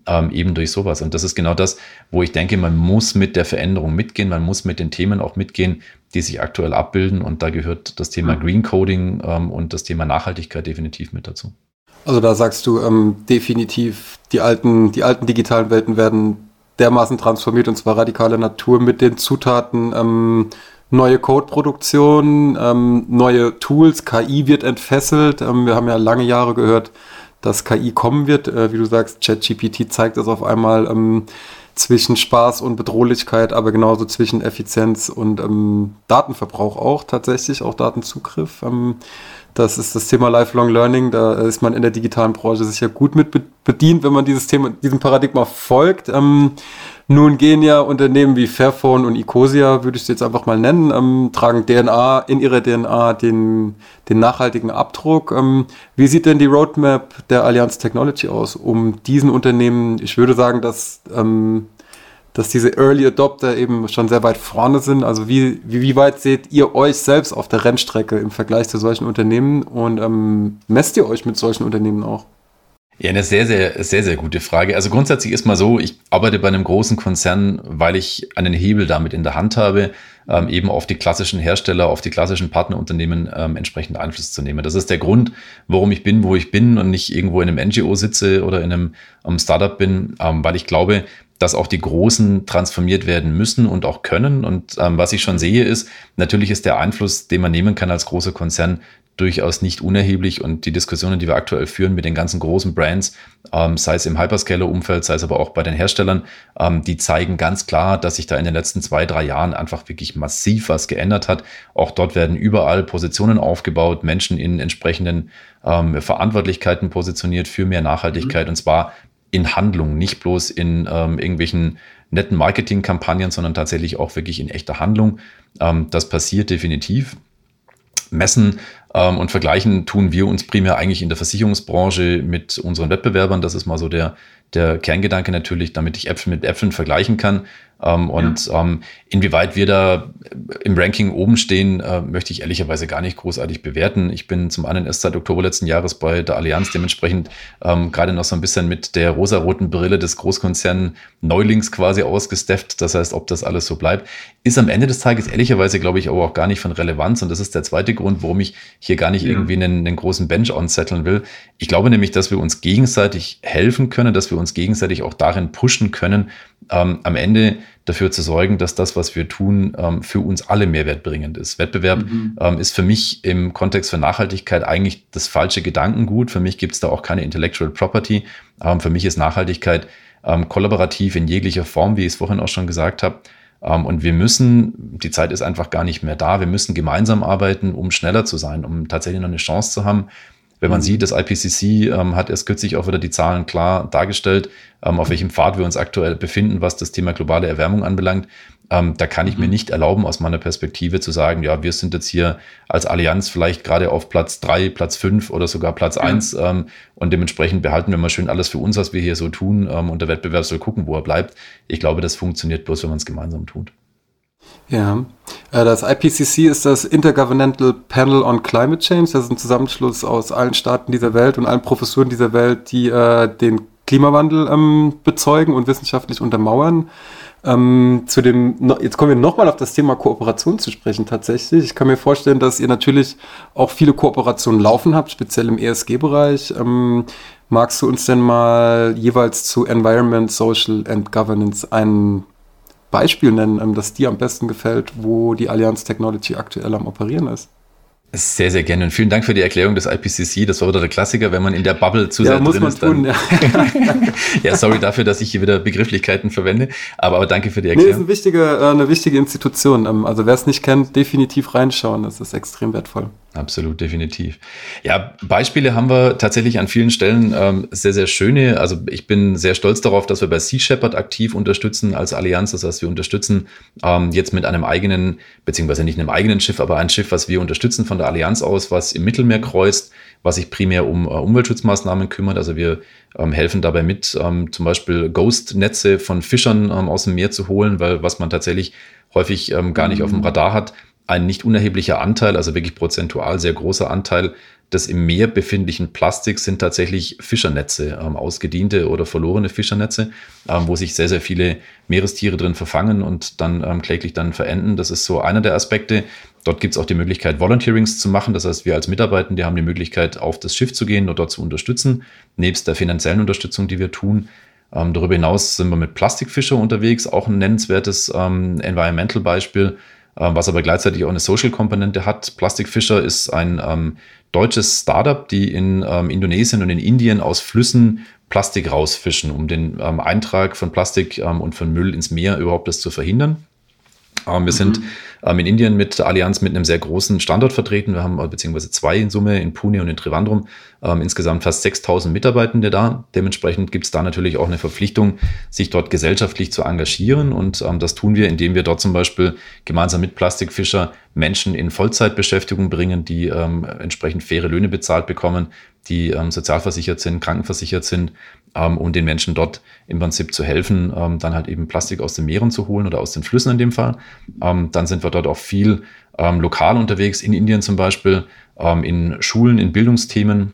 ähm, eben durch sowas. Und das ist genau das, wo ich denke, man muss mit der Veränderung mitgehen, man muss mit den Themen auch mitgehen, die sich aktuell abbilden. Und da gehört das Thema. Green Coding ähm, und das Thema Nachhaltigkeit definitiv mit dazu. Also da sagst du ähm, definitiv, die alten, die alten digitalen Welten werden dermaßen transformiert und zwar radikale Natur mit den Zutaten, ähm, neue Codeproduktion, ähm, neue Tools, KI wird entfesselt. Ähm, wir haben ja lange Jahre gehört, dass KI kommen wird. Äh, wie du sagst, ChatGPT zeigt es auf einmal ähm, zwischen Spaß und Bedrohlichkeit, aber genauso zwischen Effizienz und ähm, Datenverbrauch auch tatsächlich, auch Datenzugriff. Ähm, das ist das Thema Lifelong Learning. Da ist man in der digitalen Branche sicher gut mit bedient, wenn man dieses Thema, diesem Paradigma folgt. Nun gehen ja Unternehmen wie Fairphone und Ecosia, würde ich es jetzt einfach mal nennen, ähm, tragen DNA in ihrer DNA den, den nachhaltigen Abdruck. Ähm, wie sieht denn die Roadmap der Allianz Technology aus, um diesen Unternehmen, ich würde sagen, dass, ähm, dass diese Early Adopter eben schon sehr weit vorne sind. Also wie, wie, wie weit seht ihr euch selbst auf der Rennstrecke im Vergleich zu solchen Unternehmen und ähm, messt ihr euch mit solchen Unternehmen auch? Ja, eine sehr, sehr, sehr, sehr gute Frage. Also grundsätzlich ist mal so, ich arbeite bei einem großen Konzern, weil ich einen Hebel damit in der Hand habe, ähm, eben auf die klassischen Hersteller, auf die klassischen Partnerunternehmen ähm, entsprechend Einfluss zu nehmen. Das ist der Grund, warum ich bin, wo ich bin und nicht irgendwo in einem NGO sitze oder in einem um Startup bin, ähm, weil ich glaube, dass auch die Großen transformiert werden müssen und auch können. Und ähm, was ich schon sehe, ist, natürlich ist der Einfluss, den man nehmen kann als großer Konzern, durchaus nicht unerheblich und die Diskussionen, die wir aktuell führen mit den ganzen großen Brands, ähm, sei es im Hyperscaler-Umfeld, sei es aber auch bei den Herstellern, ähm, die zeigen ganz klar, dass sich da in den letzten zwei, drei Jahren einfach wirklich massiv was geändert hat. Auch dort werden überall Positionen aufgebaut, Menschen in entsprechenden ähm, Verantwortlichkeiten positioniert für mehr Nachhaltigkeit mhm. und zwar in Handlung, nicht bloß in ähm, irgendwelchen netten Marketingkampagnen, sondern tatsächlich auch wirklich in echter Handlung. Ähm, das passiert definitiv. Messen ähm, und vergleichen tun wir uns primär eigentlich in der Versicherungsbranche mit unseren Wettbewerbern. Das ist mal so der, der Kerngedanke natürlich, damit ich Äpfel mit Äpfeln vergleichen kann. Ähm, und ja. ähm, inwieweit wir da im Ranking oben stehen, äh, möchte ich ehrlicherweise gar nicht großartig bewerten. Ich bin zum einen erst seit Oktober letzten Jahres bei der Allianz, dementsprechend ähm, gerade noch so ein bisschen mit der rosaroten Brille des Großkonzern Neulings quasi ausgestefft. Das heißt, ob das alles so bleibt, ist am Ende des Tages ehrlicherweise, glaube ich, aber auch gar nicht von Relevanz. Und das ist der zweite Grund, warum ich hier gar nicht ja. irgendwie einen, einen großen Bench onsetteln will. Ich glaube nämlich, dass wir uns gegenseitig helfen können, dass wir uns gegenseitig auch darin pushen können, ähm, am Ende dafür zu sorgen, dass das, was wir tun, ähm, für uns alle mehrwertbringend ist. Wettbewerb mhm. ähm, ist für mich im Kontext für Nachhaltigkeit eigentlich das falsche Gedankengut. Für mich gibt es da auch keine Intellectual Property. Ähm, für mich ist Nachhaltigkeit ähm, kollaborativ in jeglicher Form, wie ich es vorhin auch schon gesagt habe. Ähm, und wir müssen, die Zeit ist einfach gar nicht mehr da, wir müssen gemeinsam arbeiten, um schneller zu sein, um tatsächlich noch eine Chance zu haben, wenn man mhm. sieht, das IPCC ähm, hat erst kürzlich auch wieder die Zahlen klar dargestellt, ähm, auf welchem Pfad wir uns aktuell befinden, was das Thema globale Erwärmung anbelangt. Ähm, da kann ich mhm. mir nicht erlauben, aus meiner Perspektive zu sagen, ja, wir sind jetzt hier als Allianz vielleicht gerade auf Platz drei, Platz fünf oder sogar Platz eins ähm, und dementsprechend behalten wir mal schön alles für uns, was wir hier so tun ähm, und der Wettbewerb soll gucken, wo er bleibt. Ich glaube, das funktioniert bloß, wenn man es gemeinsam tut. Ja, äh, das IPCC ist das Intergovernmental Panel on Climate Change. Das ist ein Zusammenschluss aus allen Staaten dieser Welt und allen Professuren dieser Welt, die äh, den Klimawandel ähm, bezeugen und wissenschaftlich untermauern. Ähm, zu dem, jetzt kommen wir nochmal auf das Thema Kooperation zu sprechen tatsächlich. Ich kann mir vorstellen, dass ihr natürlich auch viele Kooperationen laufen habt, speziell im ESG-Bereich. Ähm, magst du uns denn mal jeweils zu Environment, Social and Governance einen Beispiel nennen, ähm, das dir am besten gefällt, wo die Allianz Technology aktuell am Operieren ist? Sehr, sehr gerne. Und vielen Dank für die Erklärung des IPCC. Das war wieder der Klassiker, wenn man in der Bubble zu ja, sehr drin ist. Tun, ja. ja, sorry dafür, dass ich hier wieder Begrifflichkeiten verwende. Aber, aber danke für die Erklärung. Nee, ist eine wichtige, äh, eine wichtige Institution. Ähm, also wer es nicht kennt, definitiv reinschauen. Das ist extrem wertvoll. Absolut, definitiv. Ja, Beispiele haben wir tatsächlich an vielen Stellen ähm, sehr, sehr schöne. Also ich bin sehr stolz darauf, dass wir bei Sea Shepherd aktiv unterstützen als Allianz. Das heißt, wir unterstützen ähm, jetzt mit einem eigenen, beziehungsweise nicht einem eigenen Schiff, aber ein Schiff, was wir unterstützen von der Allianz aus, was im Mittelmeer kreuzt, was sich primär um äh, Umweltschutzmaßnahmen kümmert. Also wir ähm, helfen dabei mit, ähm, zum Beispiel Ghost-Netze von Fischern ähm, aus dem Meer zu holen, weil was man tatsächlich häufig ähm, gar nicht auf dem mhm. Radar hat, ein nicht unerheblicher Anteil, also wirklich prozentual sehr großer Anteil des im Meer befindlichen Plastiks sind tatsächlich Fischernetze, ähm, ausgediente oder verlorene Fischernetze, ähm, wo sich sehr, sehr viele Meerestiere drin verfangen und dann ähm, kläglich dann verenden. Das ist so einer der Aspekte. Dort gibt es auch die Möglichkeit, Volunteerings zu machen. Das heißt, wir als Mitarbeitende haben die Möglichkeit, auf das Schiff zu gehen und dort zu unterstützen, nebst der finanziellen Unterstützung, die wir tun. Ähm, darüber hinaus sind wir mit Plastikfischer unterwegs, auch ein nennenswertes ähm, Environmental-Beispiel was aber gleichzeitig auch eine Social-Komponente hat. Plastikfischer ist ein ähm, deutsches Startup, die in ähm, Indonesien und in Indien aus Flüssen Plastik rausfischen, um den ähm, Eintrag von Plastik ähm, und von Müll ins Meer überhaupt das zu verhindern. Wir mhm. sind ähm, in Indien mit der Allianz mit einem sehr großen Standort vertreten. Wir haben äh, beziehungsweise zwei in Summe in Pune und in Trivandrum ähm, insgesamt fast 6000 Mitarbeitende da. Dementsprechend gibt es da natürlich auch eine Verpflichtung, sich dort gesellschaftlich zu engagieren. Und ähm, das tun wir, indem wir dort zum Beispiel gemeinsam mit Plastikfischer Menschen in Vollzeitbeschäftigung bringen, die ähm, entsprechend faire Löhne bezahlt bekommen, die ähm, sozialversichert sind, krankenversichert sind ähm, um den Menschen dort im Prinzip zu helfen, ähm, dann halt eben Plastik aus den Meeren zu holen oder aus den Flüssen in dem Fall. Ähm, dann sind wir dort auch viel ähm, lokal unterwegs, in Indien zum Beispiel, ähm, in Schulen, in Bildungsthemen.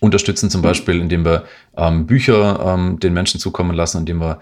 Unterstützen zum Beispiel, indem wir ähm, Bücher den Menschen zukommen lassen, indem wir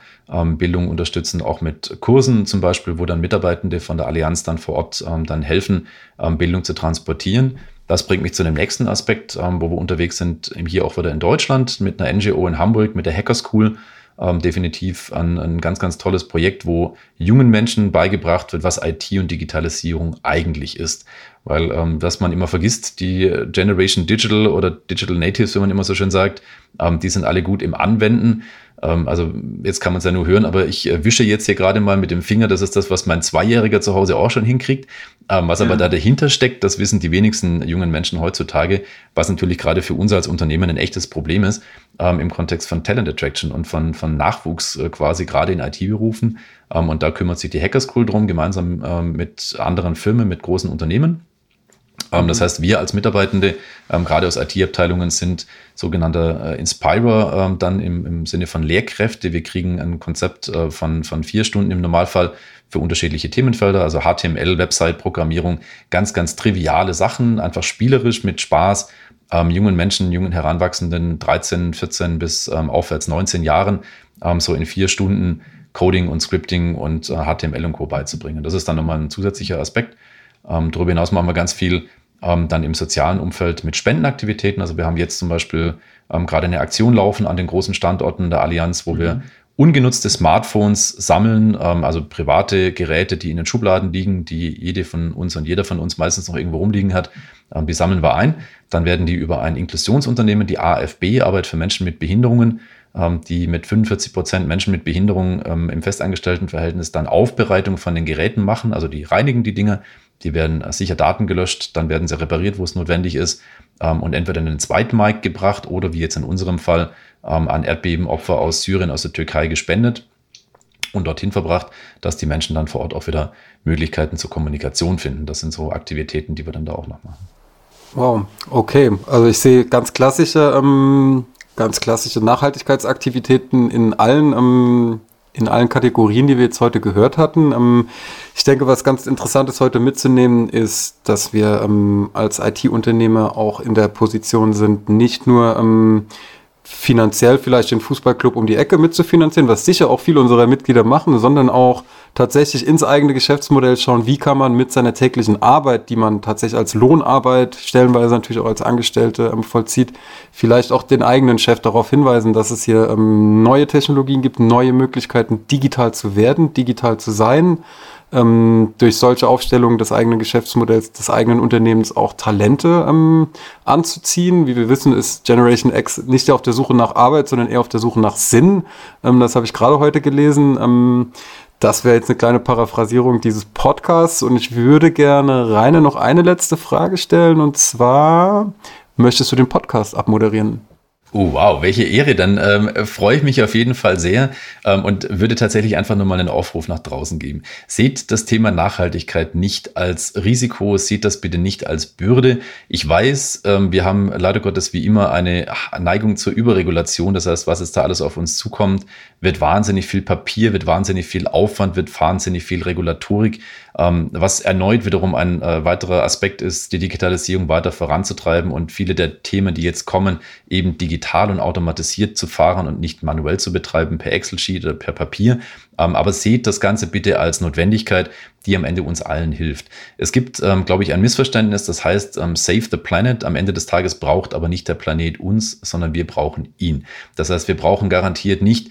Bildung unterstützen, auch mit Kursen zum Beispiel, wo dann Mitarbeitende von der Allianz dann vor Ort dann helfen, Bildung zu transportieren. Das bringt mich zu dem nächsten Aspekt, ähm, wo wir unterwegs sind, hier auch wieder in Deutschland mit einer NGO in Hamburg, mit der Hacker School. Ähm, definitiv ein, ein, ganz, ganz tolles Projekt, wo jungen Menschen beigebracht wird, was IT und Digitalisierung eigentlich ist. Weil, ähm, was man immer vergisst, die Generation Digital oder Digital Natives, wie man immer so schön sagt, ähm, die sind alle gut im Anwenden. Ähm, also jetzt kann man es ja nur hören, aber ich äh, wische jetzt hier gerade mal mit dem Finger. Das ist das, was mein Zweijähriger zu Hause auch schon hinkriegt. Ähm, was ja. aber da dahinter steckt, das wissen die wenigsten jungen Menschen heutzutage, was natürlich gerade für uns als Unternehmen ein echtes Problem ist, ähm, im Kontext von Talent Attraction und von, von Nachwuchs äh, quasi gerade in IT-Berufen. Ähm, und da kümmert sich die Hacker School drum, gemeinsam ähm, mit anderen Firmen, mit großen Unternehmen. Mhm. Das heißt, wir als Mitarbeitende, ähm, gerade aus IT-Abteilungen, sind sogenannte äh, Inspirer, ähm, dann im, im Sinne von Lehrkräfte. Wir kriegen ein Konzept äh, von, von vier Stunden im Normalfall für unterschiedliche Themenfelder, also HTML, Website-Programmierung, ganz, ganz triviale Sachen, einfach spielerisch mit Spaß. Ähm, jungen Menschen, jungen Heranwachsenden, 13, 14 bis ähm, aufwärts 19 Jahren, ähm, so in vier Stunden Coding und Scripting und äh, HTML und Co. beizubringen. Das ist dann nochmal ein zusätzlicher Aspekt. Ähm, darüber hinaus machen wir ganz viel ähm, dann im sozialen Umfeld mit Spendenaktivitäten. Also wir haben jetzt zum Beispiel ähm, gerade eine Aktion laufen an den großen Standorten der Allianz, wo mhm. wir ungenutzte Smartphones sammeln, ähm, also private Geräte, die in den Schubladen liegen, die jede von uns und jeder von uns meistens noch irgendwo rumliegen hat, ähm, die sammeln wir ein. Dann werden die über ein Inklusionsunternehmen, die AFB, Arbeit für Menschen mit Behinderungen, ähm, die mit 45 Prozent Menschen mit Behinderung ähm, im festangestellten Verhältnis dann Aufbereitung von den Geräten machen. Also die reinigen die Dinge, die werden sicher Daten gelöscht, dann werden sie repariert, wo es notwendig ist ähm, und entweder in den zweiten Mic gebracht oder wie jetzt in unserem Fall an Erdbebenopfer aus Syrien, aus der Türkei gespendet und dorthin verbracht, dass die Menschen dann vor Ort auch wieder Möglichkeiten zur Kommunikation finden. Das sind so Aktivitäten, die wir dann da auch noch machen. Wow, okay. Also ich sehe ganz klassische ähm, ganz klassische Nachhaltigkeitsaktivitäten in allen, ähm, in allen Kategorien, die wir jetzt heute gehört hatten. Ähm, ich denke, was ganz interessant ist heute mitzunehmen, ist, dass wir ähm, als IT-Unternehmer auch in der Position sind, nicht nur ähm, finanziell vielleicht den Fußballclub um die Ecke mitzufinanzieren, was sicher auch viele unserer Mitglieder machen, sondern auch tatsächlich ins eigene Geschäftsmodell schauen, wie kann man mit seiner täglichen Arbeit, die man tatsächlich als Lohnarbeit, stellenweise natürlich auch als Angestellte ähm, vollzieht, vielleicht auch den eigenen Chef darauf hinweisen, dass es hier ähm, neue Technologien gibt, neue Möglichkeiten, digital zu werden, digital zu sein, ähm, durch solche Aufstellungen des eigenen Geschäftsmodells, des eigenen Unternehmens auch Talente ähm, anzuziehen. Wie wir wissen, ist Generation X nicht auf der Suche nach Arbeit, sondern eher auf der Suche nach Sinn. Ähm, das habe ich gerade heute gelesen. Ähm, das wäre jetzt eine kleine Paraphrasierung dieses Podcasts und ich würde gerne Rainer noch eine letzte Frage stellen und zwar, möchtest du den Podcast abmoderieren? Oh, wow, welche Ehre. Dann ähm, freue ich mich auf jeden Fall sehr ähm, und würde tatsächlich einfach nur mal einen Aufruf nach draußen geben. Seht das Thema Nachhaltigkeit nicht als Risiko, seht das bitte nicht als Bürde. Ich weiß, ähm, wir haben leider Gottes wie immer eine Neigung zur Überregulation. Das heißt, was jetzt da alles auf uns zukommt, wird wahnsinnig viel Papier, wird wahnsinnig viel Aufwand, wird wahnsinnig viel Regulatorik, ähm, was erneut wiederum ein äh, weiterer Aspekt ist, die Digitalisierung weiter voranzutreiben und viele der Themen, die jetzt kommen, eben digital und automatisiert zu fahren und nicht manuell zu betreiben per Excel-Sheet oder per Papier. Ähm, aber seht das Ganze bitte als Notwendigkeit, die am Ende uns allen hilft. Es gibt, ähm, glaube ich, ein Missverständnis, das heißt, ähm, Save the Planet. Am Ende des Tages braucht aber nicht der Planet uns, sondern wir brauchen ihn. Das heißt, wir brauchen garantiert nicht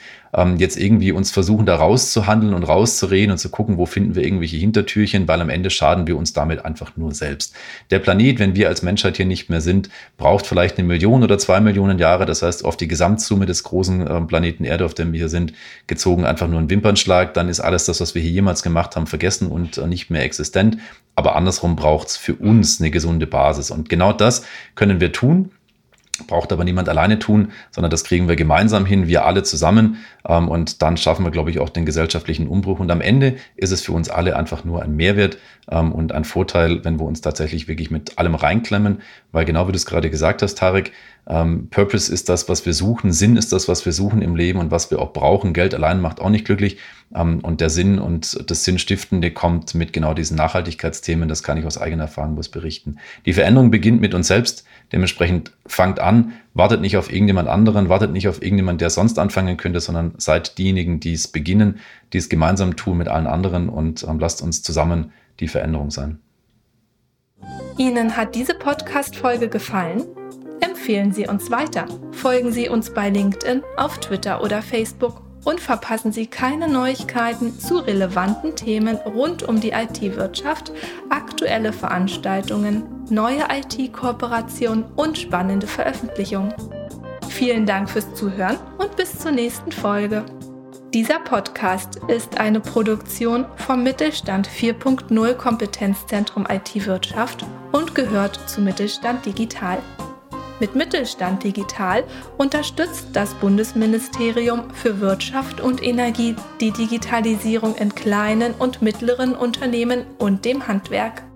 jetzt irgendwie uns versuchen, da rauszuhandeln und rauszureden und zu gucken, wo finden wir irgendwelche Hintertürchen, weil am Ende schaden wir uns damit einfach nur selbst. Der Planet, wenn wir als Menschheit hier nicht mehr sind, braucht vielleicht eine Million oder zwei Millionen Jahre. Das heißt, auf die Gesamtsumme des großen Planeten Erde, auf dem wir hier sind, gezogen einfach nur ein Wimpernschlag. Dann ist alles das, was wir hier jemals gemacht haben, vergessen und äh, nicht mehr existent. Aber andersrum braucht es für uns eine gesunde Basis. Und genau das können wir tun braucht aber niemand alleine tun, sondern das kriegen wir gemeinsam hin, wir alle zusammen. Ähm, und dann schaffen wir, glaube ich, auch den gesellschaftlichen Umbruch. Und am Ende ist es für uns alle einfach nur ein Mehrwert ähm, und ein Vorteil, wenn wir uns tatsächlich wirklich mit allem reinklemmen. Weil genau wie du es gerade gesagt hast, Tarek, ähm, Purpose ist das, was wir suchen, Sinn ist das, was wir suchen im Leben und was wir auch brauchen. Geld allein macht auch nicht glücklich. Ähm, und der Sinn und das Sinnstiftende kommt mit genau diesen Nachhaltigkeitsthemen. Das kann ich aus eigener Erfahrung bloß berichten. Die Veränderung beginnt mit uns selbst. Dementsprechend fangt an, wartet nicht auf irgendjemand anderen, wartet nicht auf irgendjemand, der sonst anfangen könnte, sondern seid diejenigen, die es beginnen, die es gemeinsam tun mit allen anderen und ähm, lasst uns zusammen die Veränderung sein. Ihnen hat diese Podcast-Folge gefallen? Empfehlen Sie uns weiter. Folgen Sie uns bei LinkedIn, auf Twitter oder Facebook und verpassen Sie keine Neuigkeiten zu relevanten Themen rund um die IT-Wirtschaft, aktuelle Veranstaltungen, neue IT-Kooperationen und spannende Veröffentlichungen. Vielen Dank fürs Zuhören und bis zur nächsten Folge. Dieser Podcast ist eine Produktion vom Mittelstand 4.0 Kompetenzzentrum IT-Wirtschaft und gehört zu Mittelstand Digital. Mit Mittelstand Digital unterstützt das Bundesministerium für Wirtschaft und Energie die Digitalisierung in kleinen und mittleren Unternehmen und dem Handwerk.